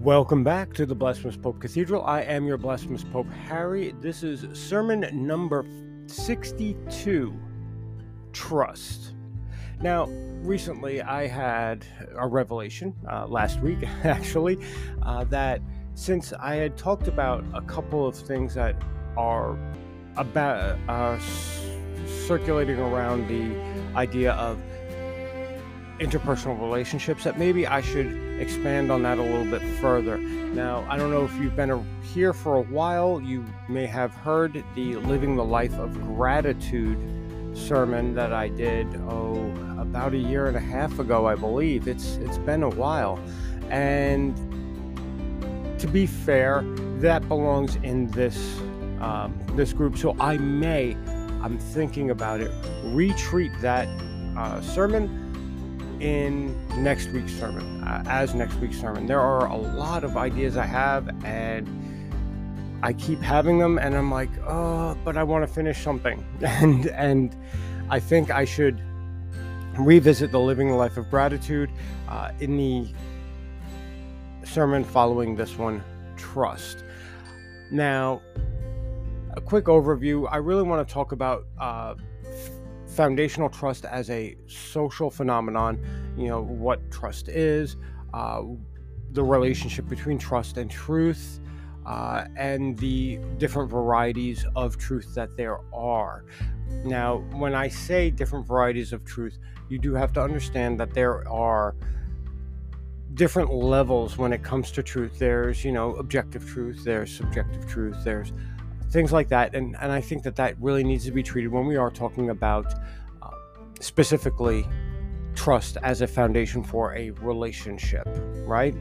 Welcome back to the Blasphemous Pope Cathedral. I am your Blasphemous Pope Harry. This is sermon number 62 Trust. Now, recently I had a revelation, uh, last week actually, uh, that since I had talked about a couple of things that are about uh, circulating around the idea of interpersonal relationships that maybe I should expand on that a little bit further. Now, I don't know if you've been here for a while, you may have heard the Living the Life of Gratitude sermon that I did oh about a year and a half ago, I believe. It's it's been a while. And to be fair, that belongs in this um, this group. So I may, I'm thinking about it, retreat that uh, sermon in next week's sermon, uh, as next week's sermon. There are a lot of ideas I have, and I keep having them, and I'm like, oh, but I want to finish something, and and I think I should revisit the living the life of gratitude uh, in the sermon following this one, trust. Now, a quick overview. I really want to talk about. Uh, foundational trust as a social phenomenon, you know, what trust is, uh, the relationship between trust and truth, uh, and the different varieties of truth that there are. Now, when I say different varieties of truth, you do have to understand that there are different levels when it comes to truth. There's, you know, objective truth, there's subjective truth, there's things like that. And, and I think that that really needs to be treated when we are talking about uh, specifically trust as a foundation for a relationship, right?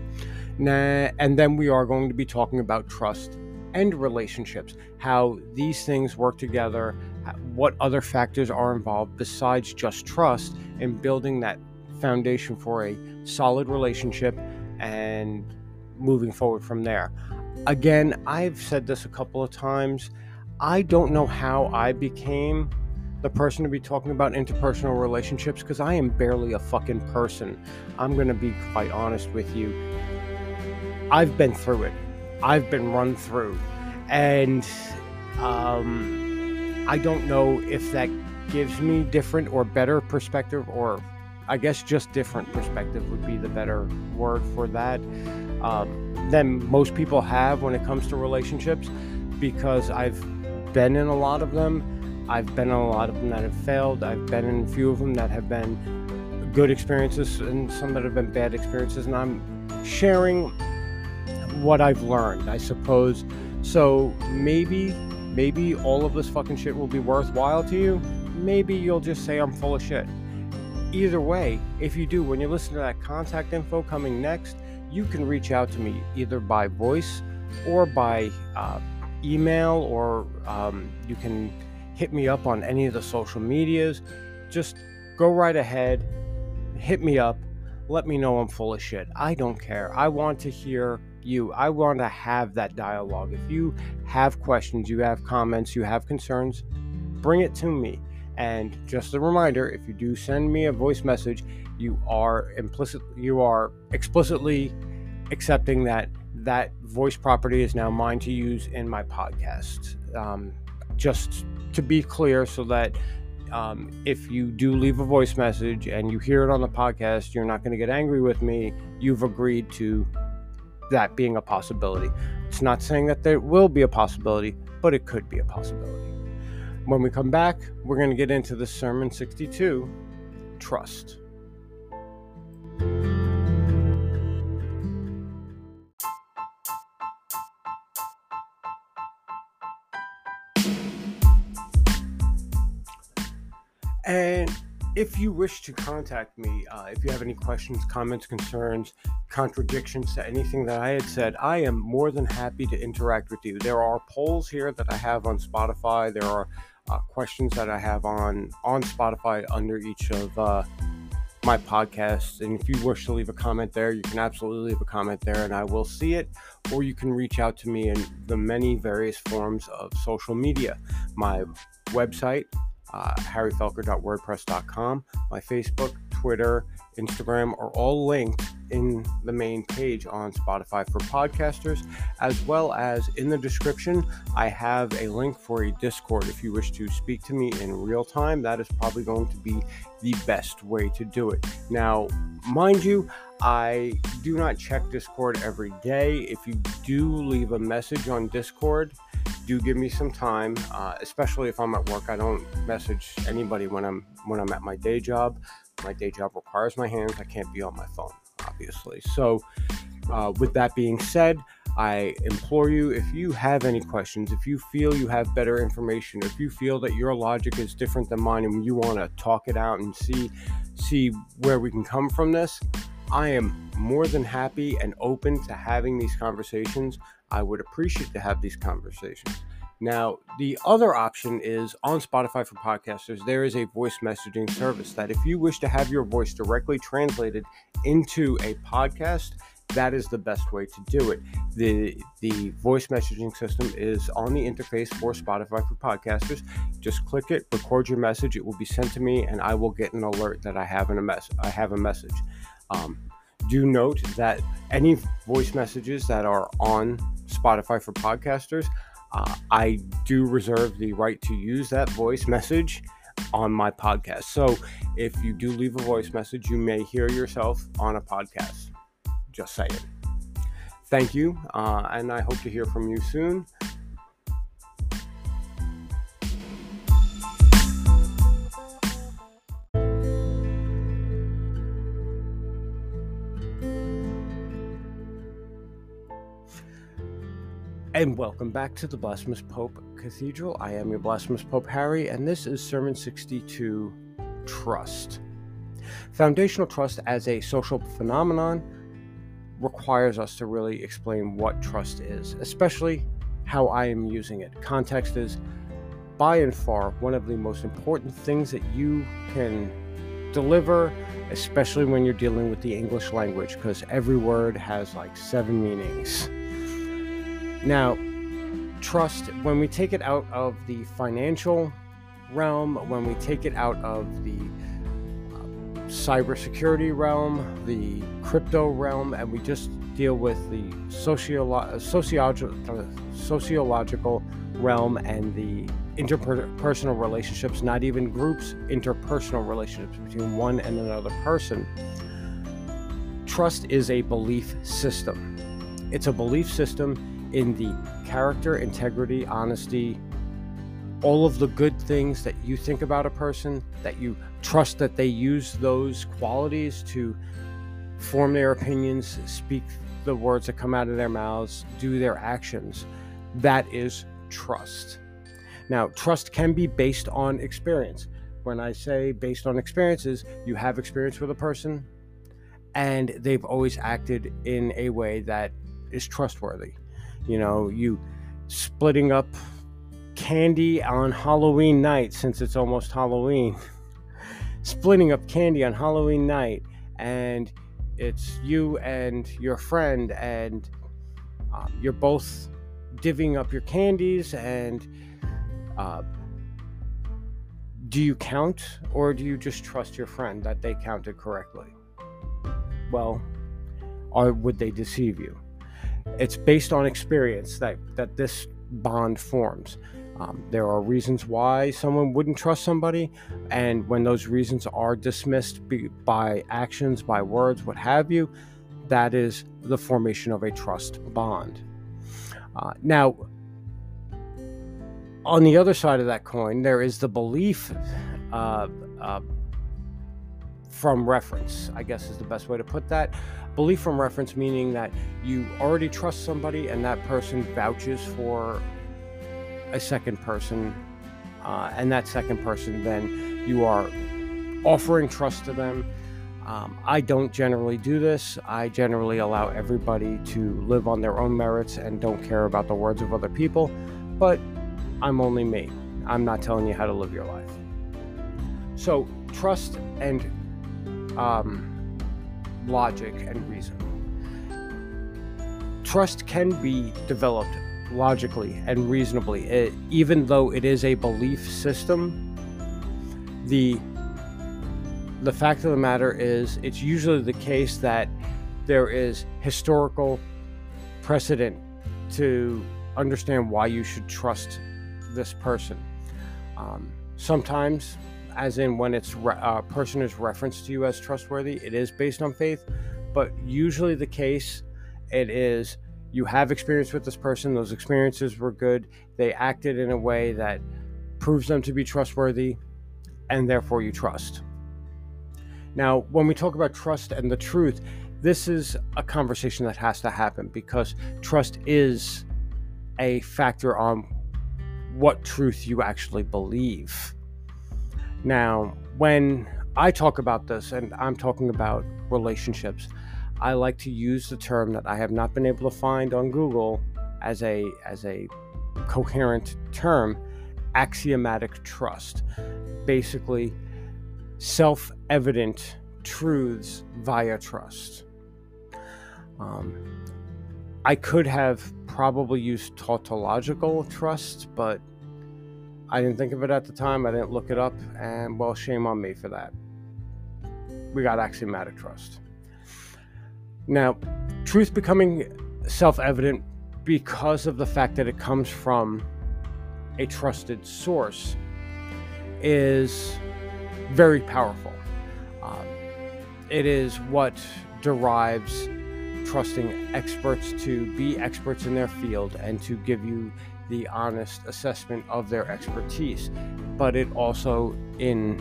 Nah, and then we are going to be talking about trust and relationships, how these things work together, what other factors are involved besides just trust in building that foundation for a solid relationship and moving forward from there. Again, I've said this a couple of times. I don't know how I became the person to be talking about interpersonal relationships because I am barely a fucking person. I'm going to be quite honest with you. I've been through it, I've been run through. And um, I don't know if that gives me different or better perspective, or I guess just different perspective would be the better word for that um, than most people have when it comes to relationships because I've been in a lot of them. I've been in a lot of them that have failed. I've been in a few of them that have been good experiences and some that have been bad experiences. And I'm sharing what I've learned, I suppose. So maybe, maybe all of this fucking shit will be worthwhile to you. Maybe you'll just say I'm full of shit. Either way, if you do, when you listen to that contact info coming next, you can reach out to me either by voice or by uh, email, or um, you can hit me up on any of the social medias. Just go right ahead, hit me up, let me know I'm full of shit. I don't care. I want to hear you. I want to have that dialogue. If you have questions, you have comments, you have concerns, bring it to me. And just a reminder, if you do send me a voice message, you are implicit you are explicitly accepting that that voice property is now mine to use in my podcast. Um, just to be clear, so that um, if you do leave a voice message and you hear it on the podcast, you're not going to get angry with me. You've agreed to that being a possibility. It's not saying that there will be a possibility, but it could be a possibility. When we come back, we're going to get into the Sermon 62 Trust. And if you wish to contact me, uh, if you have any questions, comments, concerns, contradictions to anything that I had said, I am more than happy to interact with you. There are polls here that I have on Spotify. There are uh, questions that I have on on Spotify under each of uh, my podcasts. And if you wish to leave a comment there, you can absolutely leave a comment there, and I will see it. Or you can reach out to me in the many various forms of social media. My website uh, harryfelker.wordpress.com, my Facebook, Twitter, Instagram are all linked in the main page on Spotify for podcasters, as well as in the description. I have a link for a Discord if you wish to speak to me in real time. That is probably going to be the best way to do it. Now, mind you, I do not check Discord every day. If you do leave a message on Discord, do give me some time, uh, especially if I'm at work. I don't message anybody when I'm when I'm at my day job. My day job requires my hands. I can't be on my phone, obviously. So, uh, with that being said, I implore you if you have any questions, if you feel you have better information, if you feel that your logic is different than mine and you want to talk it out and see see where we can come from this, I am more than happy and open to having these conversations. I would appreciate to have these conversations. Now, the other option is on Spotify for podcasters, there is a voice messaging service that if you wish to have your voice directly translated into a podcast, that is the best way to do it. The the voice messaging system is on the interface for Spotify for podcasters. Just click it, record your message, it will be sent to me and I will get an alert that I have in a mess I have a message. Um, do note that any voice messages that are on Spotify for podcasters, uh, I do reserve the right to use that voice message on my podcast. So if you do leave a voice message, you may hear yourself on a podcast. Just saying. Thank you, uh, and I hope to hear from you soon. And welcome back to the Blasphemous Pope Cathedral. I am your Blasphemous Pope Harry, and this is Sermon 62 Trust. Foundational trust as a social phenomenon requires us to really explain what trust is, especially how I am using it. Context is by and far one of the most important things that you can deliver, especially when you're dealing with the English language, because every word has like seven meanings. Now, trust, when we take it out of the financial realm, when we take it out of the uh, cybersecurity realm, the crypto realm, and we just deal with the sociolo- sociological, sociological realm and the interpersonal relationships, not even groups, interpersonal relationships between one and another person. Trust is a belief system. It's a belief system in the character, integrity, honesty, all of the good things that you think about a person, that you trust that they use those qualities to form their opinions, speak the words that come out of their mouths, do their actions. That is trust. Now, trust can be based on experience. When I say based on experiences, you have experience with a person and they've always acted in a way that is trustworthy. You know, you splitting up candy on Halloween night since it's almost Halloween. splitting up candy on Halloween night, and it's you and your friend, and um, you're both divvying up your candies. And uh, do you count, or do you just trust your friend that they counted correctly? Well, or would they deceive you? It's based on experience that that this bond forms. Um, there are reasons why someone wouldn't trust somebody, and when those reasons are dismissed by actions, by words, what have you, that is the formation of a trust bond. Uh, now, on the other side of that coin, there is the belief uh, uh, from reference, I guess is the best way to put that. Belief from reference meaning that you already trust somebody and that person vouches for a second person, uh, and that second person then you are offering trust to them. Um, I don't generally do this. I generally allow everybody to live on their own merits and don't care about the words of other people, but I'm only me. I'm not telling you how to live your life. So, trust and um, logic and reason. Trust can be developed logically and reasonably, it, even though it is a belief system. The the fact of the matter is, it's usually the case that there is historical precedent to understand why you should trust this person. Um, sometimes, as in when it's re- a person is referenced to you as trustworthy, it is based on faith, but usually the case it is you have experience with this person, those experiences were good, they acted in a way that proves them to be trustworthy, and therefore you trust. Now, when we talk about trust and the truth, this is a conversation that has to happen because trust is a factor on what truth you actually believe. Now, when I talk about this and I'm talking about relationships, I like to use the term that I have not been able to find on Google as a as a coherent term, axiomatic trust. Basically, self-evident truths via trust. Um, I could have probably used tautological trust, but I didn't think of it at the time. I didn't look it up, and well, shame on me for that. We got axiomatic trust. Now, truth becoming self evident because of the fact that it comes from a trusted source is very powerful. Um, it is what derives trusting experts to be experts in their field and to give you the honest assessment of their expertise. But it also, in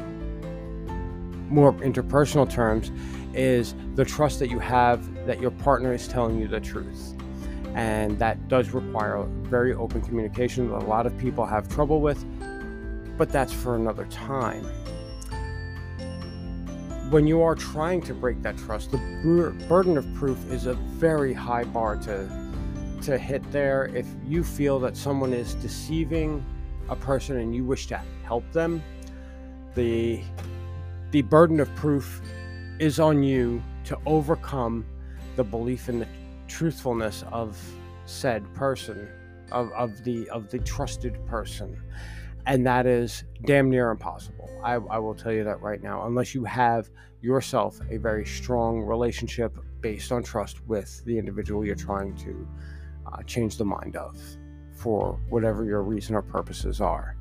more interpersonal terms, is the trust that you have that your partner is telling you the truth. And that does require very open communication that a lot of people have trouble with, but that's for another time. When you are trying to break that trust, the burden of proof is a very high bar to, to hit there. If you feel that someone is deceiving a person and you wish to help them, the, the burden of proof is on you to overcome the belief in the truthfulness of said person of, of the of the trusted person and that is damn near impossible I, I will tell you that right now unless you have yourself a very strong relationship based on trust with the individual you're trying to uh, change the mind of for whatever your reason or purposes are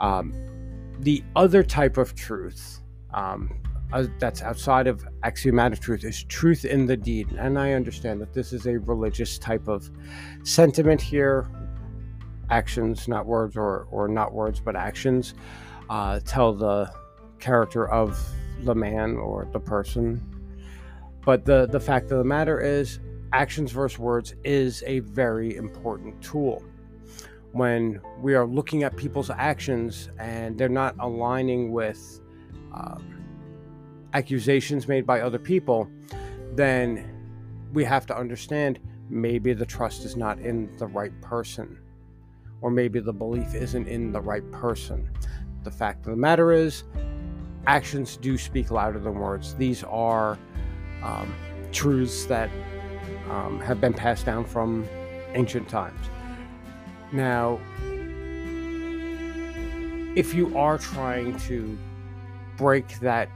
um, the other type of truth um, uh, that's outside of axiomatic truth is truth in the deed. And I understand that this is a religious type of sentiment here. Actions, not words, or, or not words, but actions, uh, tell the character of the man or the person. But the, the fact of the matter is, actions versus words is a very important tool. When we are looking at people's actions and they're not aligning with um, accusations made by other people, then we have to understand maybe the trust is not in the right person, or maybe the belief isn't in the right person. The fact of the matter is, actions do speak louder than words. These are um, truths that um, have been passed down from ancient times. Now, if you are trying to break that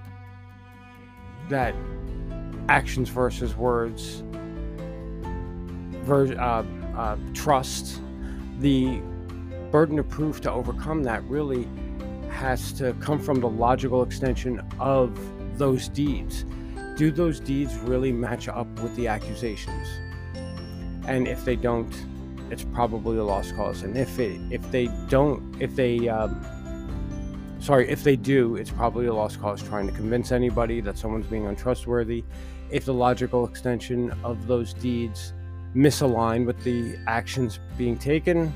that actions versus words ver- uh, uh, trust the burden of proof to overcome that really has to come from the logical extension of those deeds do those deeds really match up with the accusations? And if they don't it's probably a lost cause. And if it if they don't if they um, sorry, if they do, it's probably a lost cause trying to convince anybody that someone's being untrustworthy. If the logical extension of those deeds misalign with the actions being taken,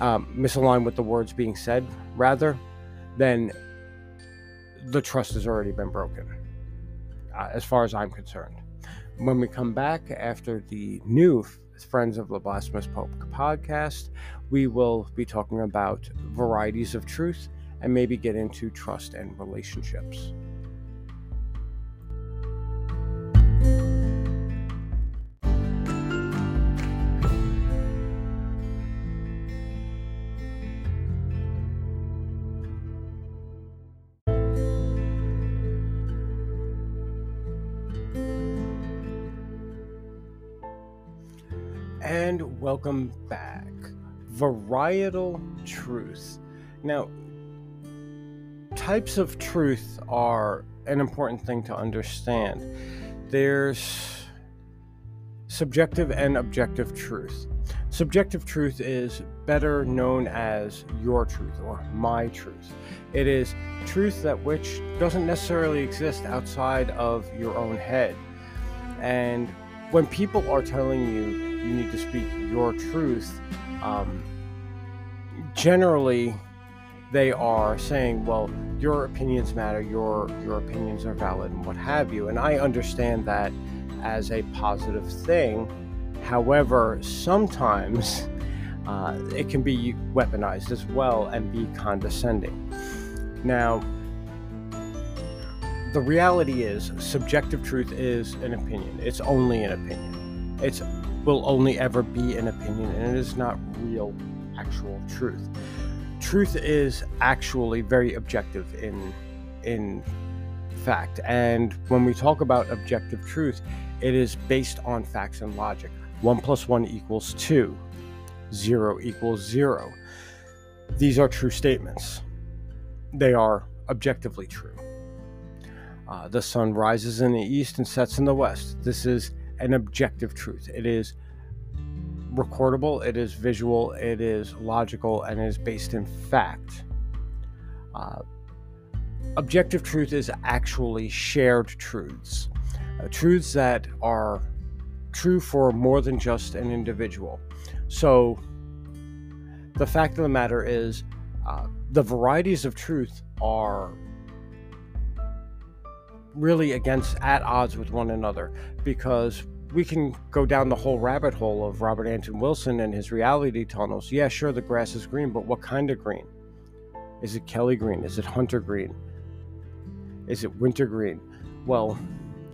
um, misalign with the words being said, rather, then the trust has already been broken, Uh, as far as I'm concerned. When we come back after the new Friends of the Blasphemous Pope podcast, we will be talking about varieties of truth and maybe get into trust and relationships. And welcome back. Varietal truth. Now, types of truth are an important thing to understand. There's subjective and objective truth. Subjective truth is better known as your truth or my truth. It is truth that which doesn't necessarily exist outside of your own head. And when people are telling you you need to speak your truth, um, generally they are saying, well, your opinions matter, your your opinions are valid, and what have you. And I understand that as a positive thing. However, sometimes uh, it can be weaponized as well and be condescending. Now, the reality is, subjective truth is an opinion. It's only an opinion. It will only ever be an opinion, and it is not real, actual truth. Truth is actually very objective in in fact, and when we talk about objective truth, it is based on facts and logic. One plus one equals two. Zero equals zero. These are true statements. They are objectively true. Uh, the sun rises in the east and sets in the west. This is an objective truth. It is recordable, it is visual, it is logical, and it is based in fact. Uh, objective truth is actually shared truths, uh, truths that are true for more than just an individual. So, the fact of the matter is, uh, the varieties of truth are really against at odds with one another because we can go down the whole rabbit hole of Robert Anton Wilson and his reality tunnels. Yeah, sure, the grass is green, but what kind of green? Is it Kelly green? Is it Hunter green? Is it winter green? Well,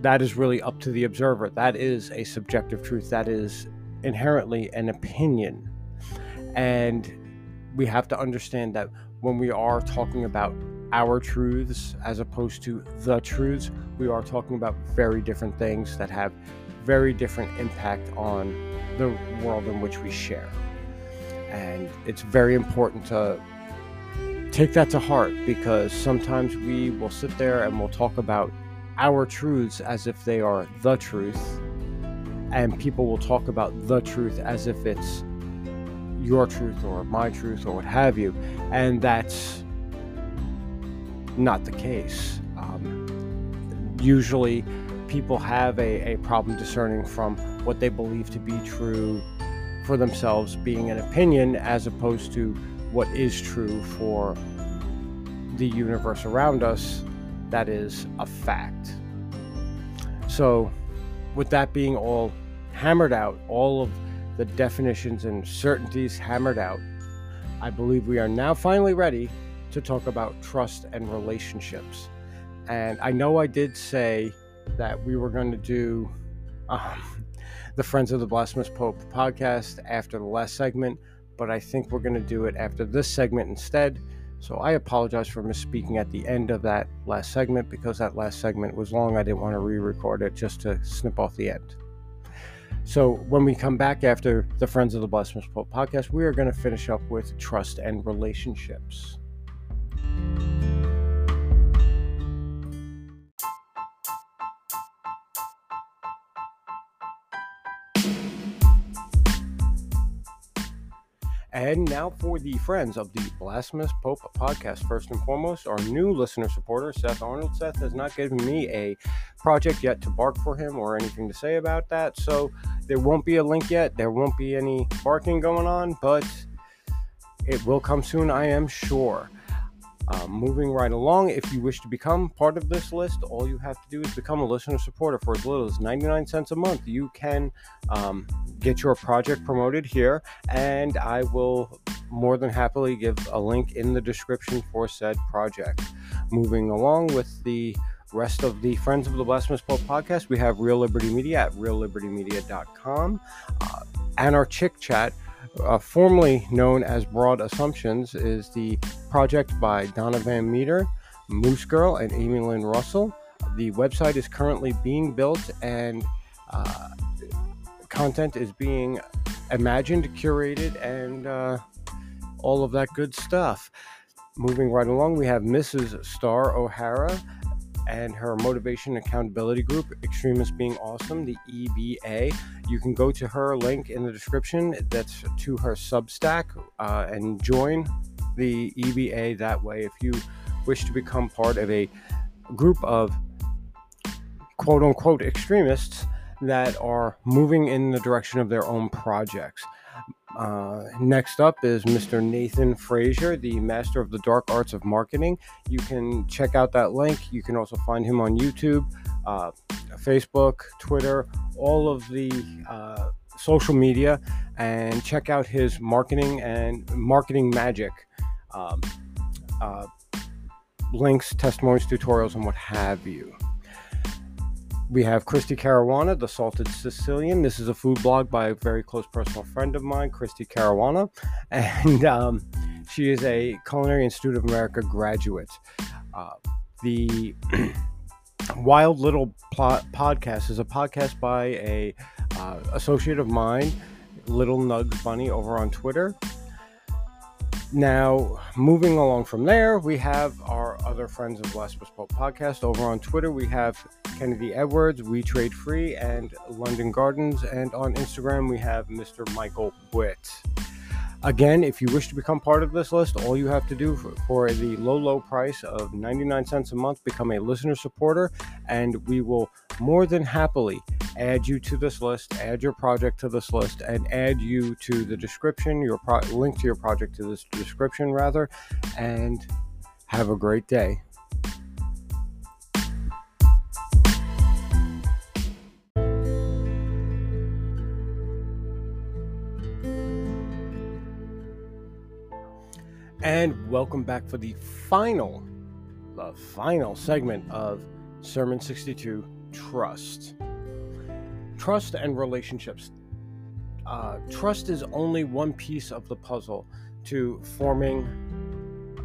that is really up to the observer. That is a subjective truth. That is inherently an opinion. And we have to understand that when we are talking about our truths as opposed to the truths, we are talking about very different things that have very different impact on the world in which we share. And it's very important to take that to heart because sometimes we will sit there and we'll talk about our truths as if they are the truth, and people will talk about the truth as if it's your truth or my truth or what have you, and that's not the case. Um, usually, people have a, a problem discerning from what they believe to be true for themselves being an opinion as opposed to what is true for the universe around us that is a fact. So, with that being all hammered out, all of the definitions and certainties hammered out, I believe we are now finally ready to talk about trust and relationships. And I know I did say that we were going to do um, the Friends of the Blasphemous Pope podcast after the last segment, but I think we're going to do it after this segment instead. So I apologize for misspeaking at the end of that last segment because that last segment was long. I didn't want to re record it just to snip off the end. So when we come back after the Friends of the Blasphemous Pope podcast, we are going to finish up with trust and relationships. And now for the friends of the Blasphemous Pope podcast. First and foremost, our new listener supporter, Seth Arnold. Seth has not given me a project yet to bark for him or anything to say about that. So there won't be a link yet. There won't be any barking going on, but it will come soon, I am sure. Um, moving right along, if you wish to become part of this list, all you have to do is become a listener supporter for as little as 99 cents a month. You can um, get your project promoted here, and I will more than happily give a link in the description for said project. Moving along with the rest of the Friends of the Blasphemous Pope podcast, we have Real Liberty Media at reallibertymedia.com uh, and our Chick Chat uh, formerly known as Broad Assumptions, is the project by Donna Van Meter, Moose Girl, and Amy Lynn Russell. The website is currently being built and uh, content is being imagined, curated, and uh, all of that good stuff. Moving right along, we have Mrs. Starr O'Hara and her motivation accountability group, Extremist Being Awesome, the EBA. You can go to her link in the description that's to her Substack uh, and join the EBA that way if you wish to become part of a group of quote unquote extremists that are moving in the direction of their own projects. Uh, next up is Mr. Nathan Fraser, the master of the dark arts of marketing. You can check out that link. You can also find him on YouTube, uh, Facebook, Twitter, all of the uh, social media, and check out his marketing and marketing magic um, uh, links, testimonies, tutorials, and what have you. We have Christy Caruana, the Salted Sicilian. This is a food blog by a very close personal friend of mine, Christy Caruana, and um, she is a Culinary Institute of America graduate. Uh, the Wild Little Plot podcast is a podcast by a uh, associate of mine, Little Nug Bunny, over on Twitter. Now, moving along from there, we have our other friends of Last Pope podcast. Over on Twitter, we have Kennedy Edwards, We Trade Free, and London Gardens. And on Instagram, we have Mr. Michael Witt. Again, if you wish to become part of this list, all you have to do for, for, the low, low price of 99 cents a month, become a listener supporter, and we will more than happily add you to this list, add your project to this list, and add you to the description, your pro- link to your project to this description, rather, and have a great day. And welcome back for the final, the final segment of Sermon 62 Trust. Trust and relationships. Uh, trust is only one piece of the puzzle to forming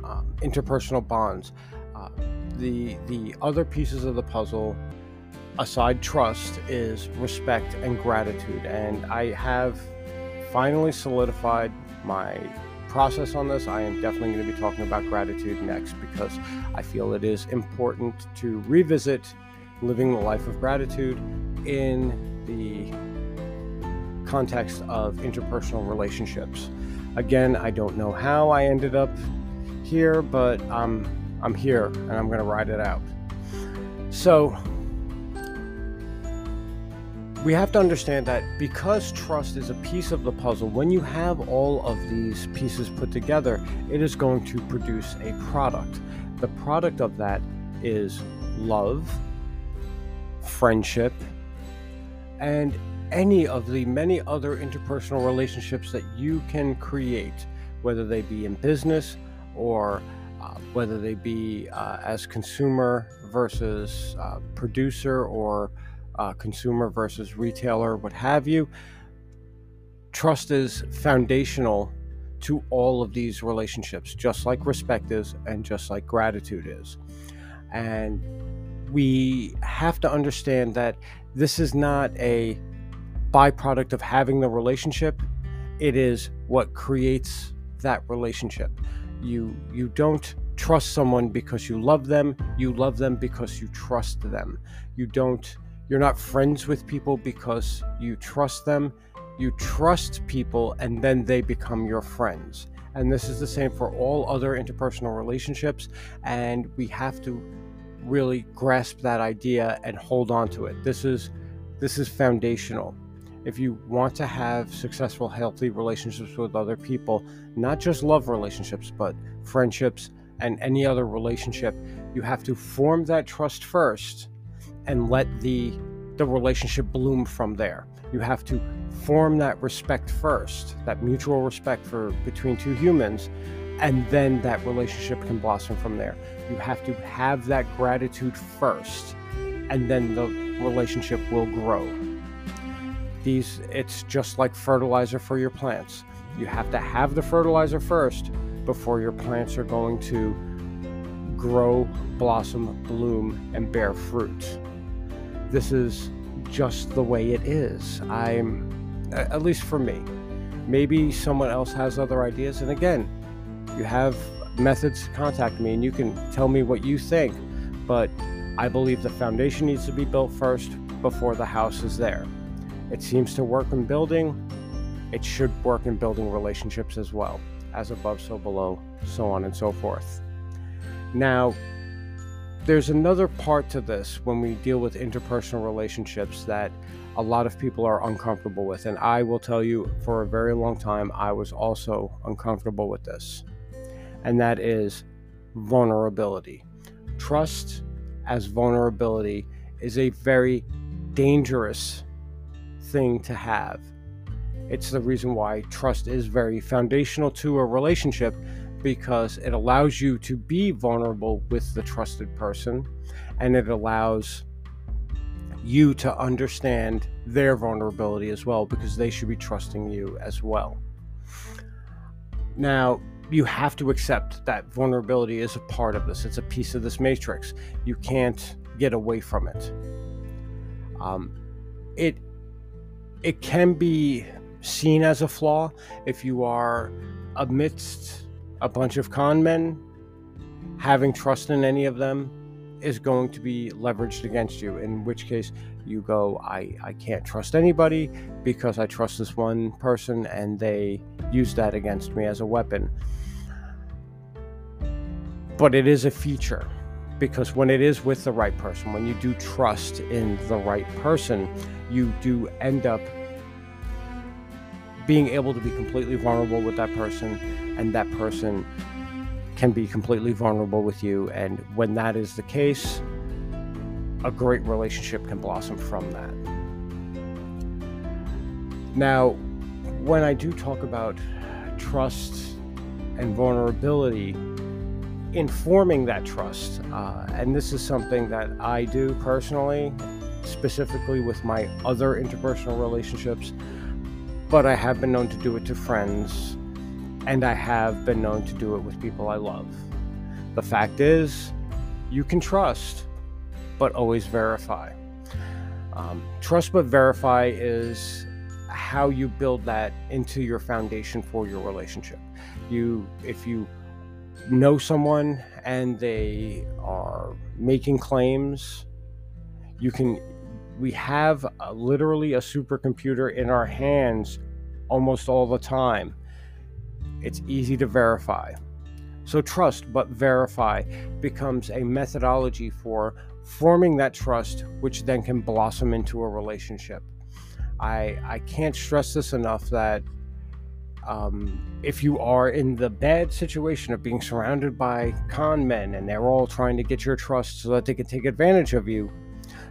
um, interpersonal bonds. Uh, the the other pieces of the puzzle, aside trust, is respect and gratitude. And I have finally solidified my process on this. I am definitely going to be talking about gratitude next because I feel it is important to revisit living the life of gratitude in the context of interpersonal relationships. Again, I don't know how I ended up here, but I'm I'm here and I'm going to ride it out. So, we have to understand that because trust is a piece of the puzzle, when you have all of these pieces put together, it is going to produce a product. The product of that is love, friendship, and any of the many other interpersonal relationships that you can create, whether they be in business or uh, whether they be uh, as consumer versus uh, producer or uh, consumer versus retailer, what have you. Trust is foundational to all of these relationships, just like respect is and just like gratitude is. And we have to understand that this is not a byproduct of having the relationship, it is what creates that relationship. You you don't trust someone because you love them, you love them because you trust them. You don't you're not friends with people because you trust them. You trust people and then they become your friends. And this is the same for all other interpersonal relationships. And we have to really grasp that idea and hold on to it. This is this is foundational. If you want to have successful, healthy relationships with other people, not just love relationships, but friendships and any other relationship, you have to form that trust first and let the the relationship bloom from there. You have to form that respect first, that mutual respect for between two humans, and then that relationship can blossom from there. You have to have that gratitude first, and then the relationship will grow. These it's just like fertilizer for your plants. You have to have the fertilizer first before your plants are going to grow, blossom, bloom, and bear fruit this is just the way it is. I'm, at least for me, maybe someone else has other ideas. And again, you have methods contact me and you can tell me what you think. But I believe the foundation needs to be built first before the house is there. It seems to work in building, it should work in building relationships as well. As above, so below, so on and so forth. Now, there's another part to this when we deal with interpersonal relationships that a lot of people are uncomfortable with. And I will tell you, for a very long time, I was also uncomfortable with this. And that is vulnerability. Trust as vulnerability is a very dangerous thing to have. It's the reason why trust is very foundational to a relationship because it allows you to be vulnerable with the trusted person and it allows you to understand their vulnerability as well because they should be trusting you as well. Now, you have to accept that vulnerability is a part of this, it's a piece of this matrix. You can't get away from it. Um, it it can be seen as a flaw if you are amidst a bunch of con men. Having trust in any of them is going to be leveraged against you, in which case you go, I, I can't trust anybody because I trust this one person and they use that against me as a weapon. But it is a feature because when it is with the right person, when you do trust in the right person, you do end up being able to be completely vulnerable with that person, and that person can be completely vulnerable with you. And when that is the case, a great relationship can blossom from that. Now, when I do talk about trust and vulnerability, informing that trust. Uh, and this is something that I do personally, specifically with my other interpersonal relationships, but I have been known to do it to friends, and I have been known to do it with people I love. The fact is, you can trust, but always verify. Um, trust but verify is how you build that into your foundation for your relationship. You, if you know someone and they are making claims, you can. We have a, literally a supercomputer in our hands almost all the time. It's easy to verify. So, trust but verify becomes a methodology for forming that trust, which then can blossom into a relationship. I, I can't stress this enough that um, if you are in the bad situation of being surrounded by con men and they're all trying to get your trust so that they can take advantage of you,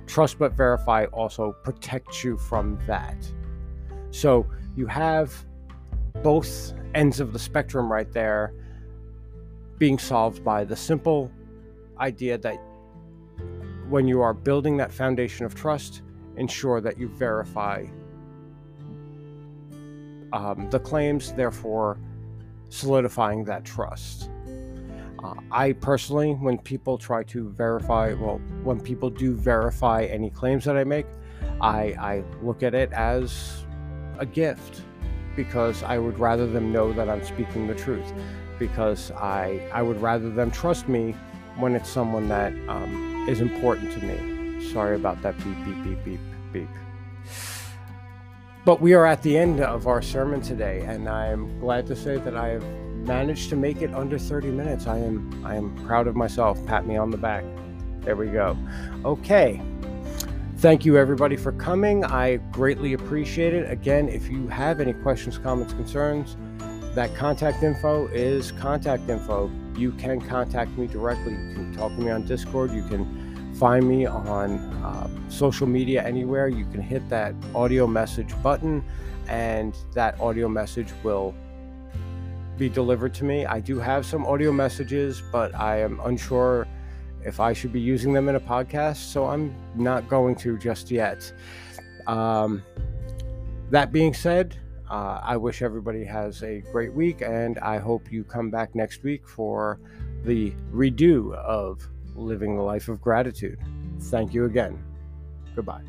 trust but verify also protects you from that. So you have both ends of the spectrum right there being solved by the simple idea that when you are building that foundation of trust, ensure that you verify um, the claims, therefore solidifying that trust. Uh, I personally, when people try to verify, well, when people do verify any claims that I make, I, I look at it as a gift because I would rather them know that I'm speaking the truth. Because I, I would rather them trust me when it's someone that um, is important to me. Sorry about that beep, beep, beep, beep, beep. But we are at the end of our sermon today, and I am glad to say that I have managed to make it under 30 minutes. I am I am proud of myself. Pat me on the back. There we go. Okay. Thank you everybody for coming. I greatly appreciate it. Again, if you have any questions, comments, concerns, that contact info is contact info. You can contact me directly. You can talk to me on Discord. You can find me on uh, social media anywhere. You can hit that audio message button, and that audio message will be delivered to me. I do have some audio messages, but I am unsure if I should be using them in a podcast, so I'm not going to just yet. Um, that being said, uh, I wish everybody has a great week, and I hope you come back next week for the redo of living a life of gratitude. Thank you again. Goodbye.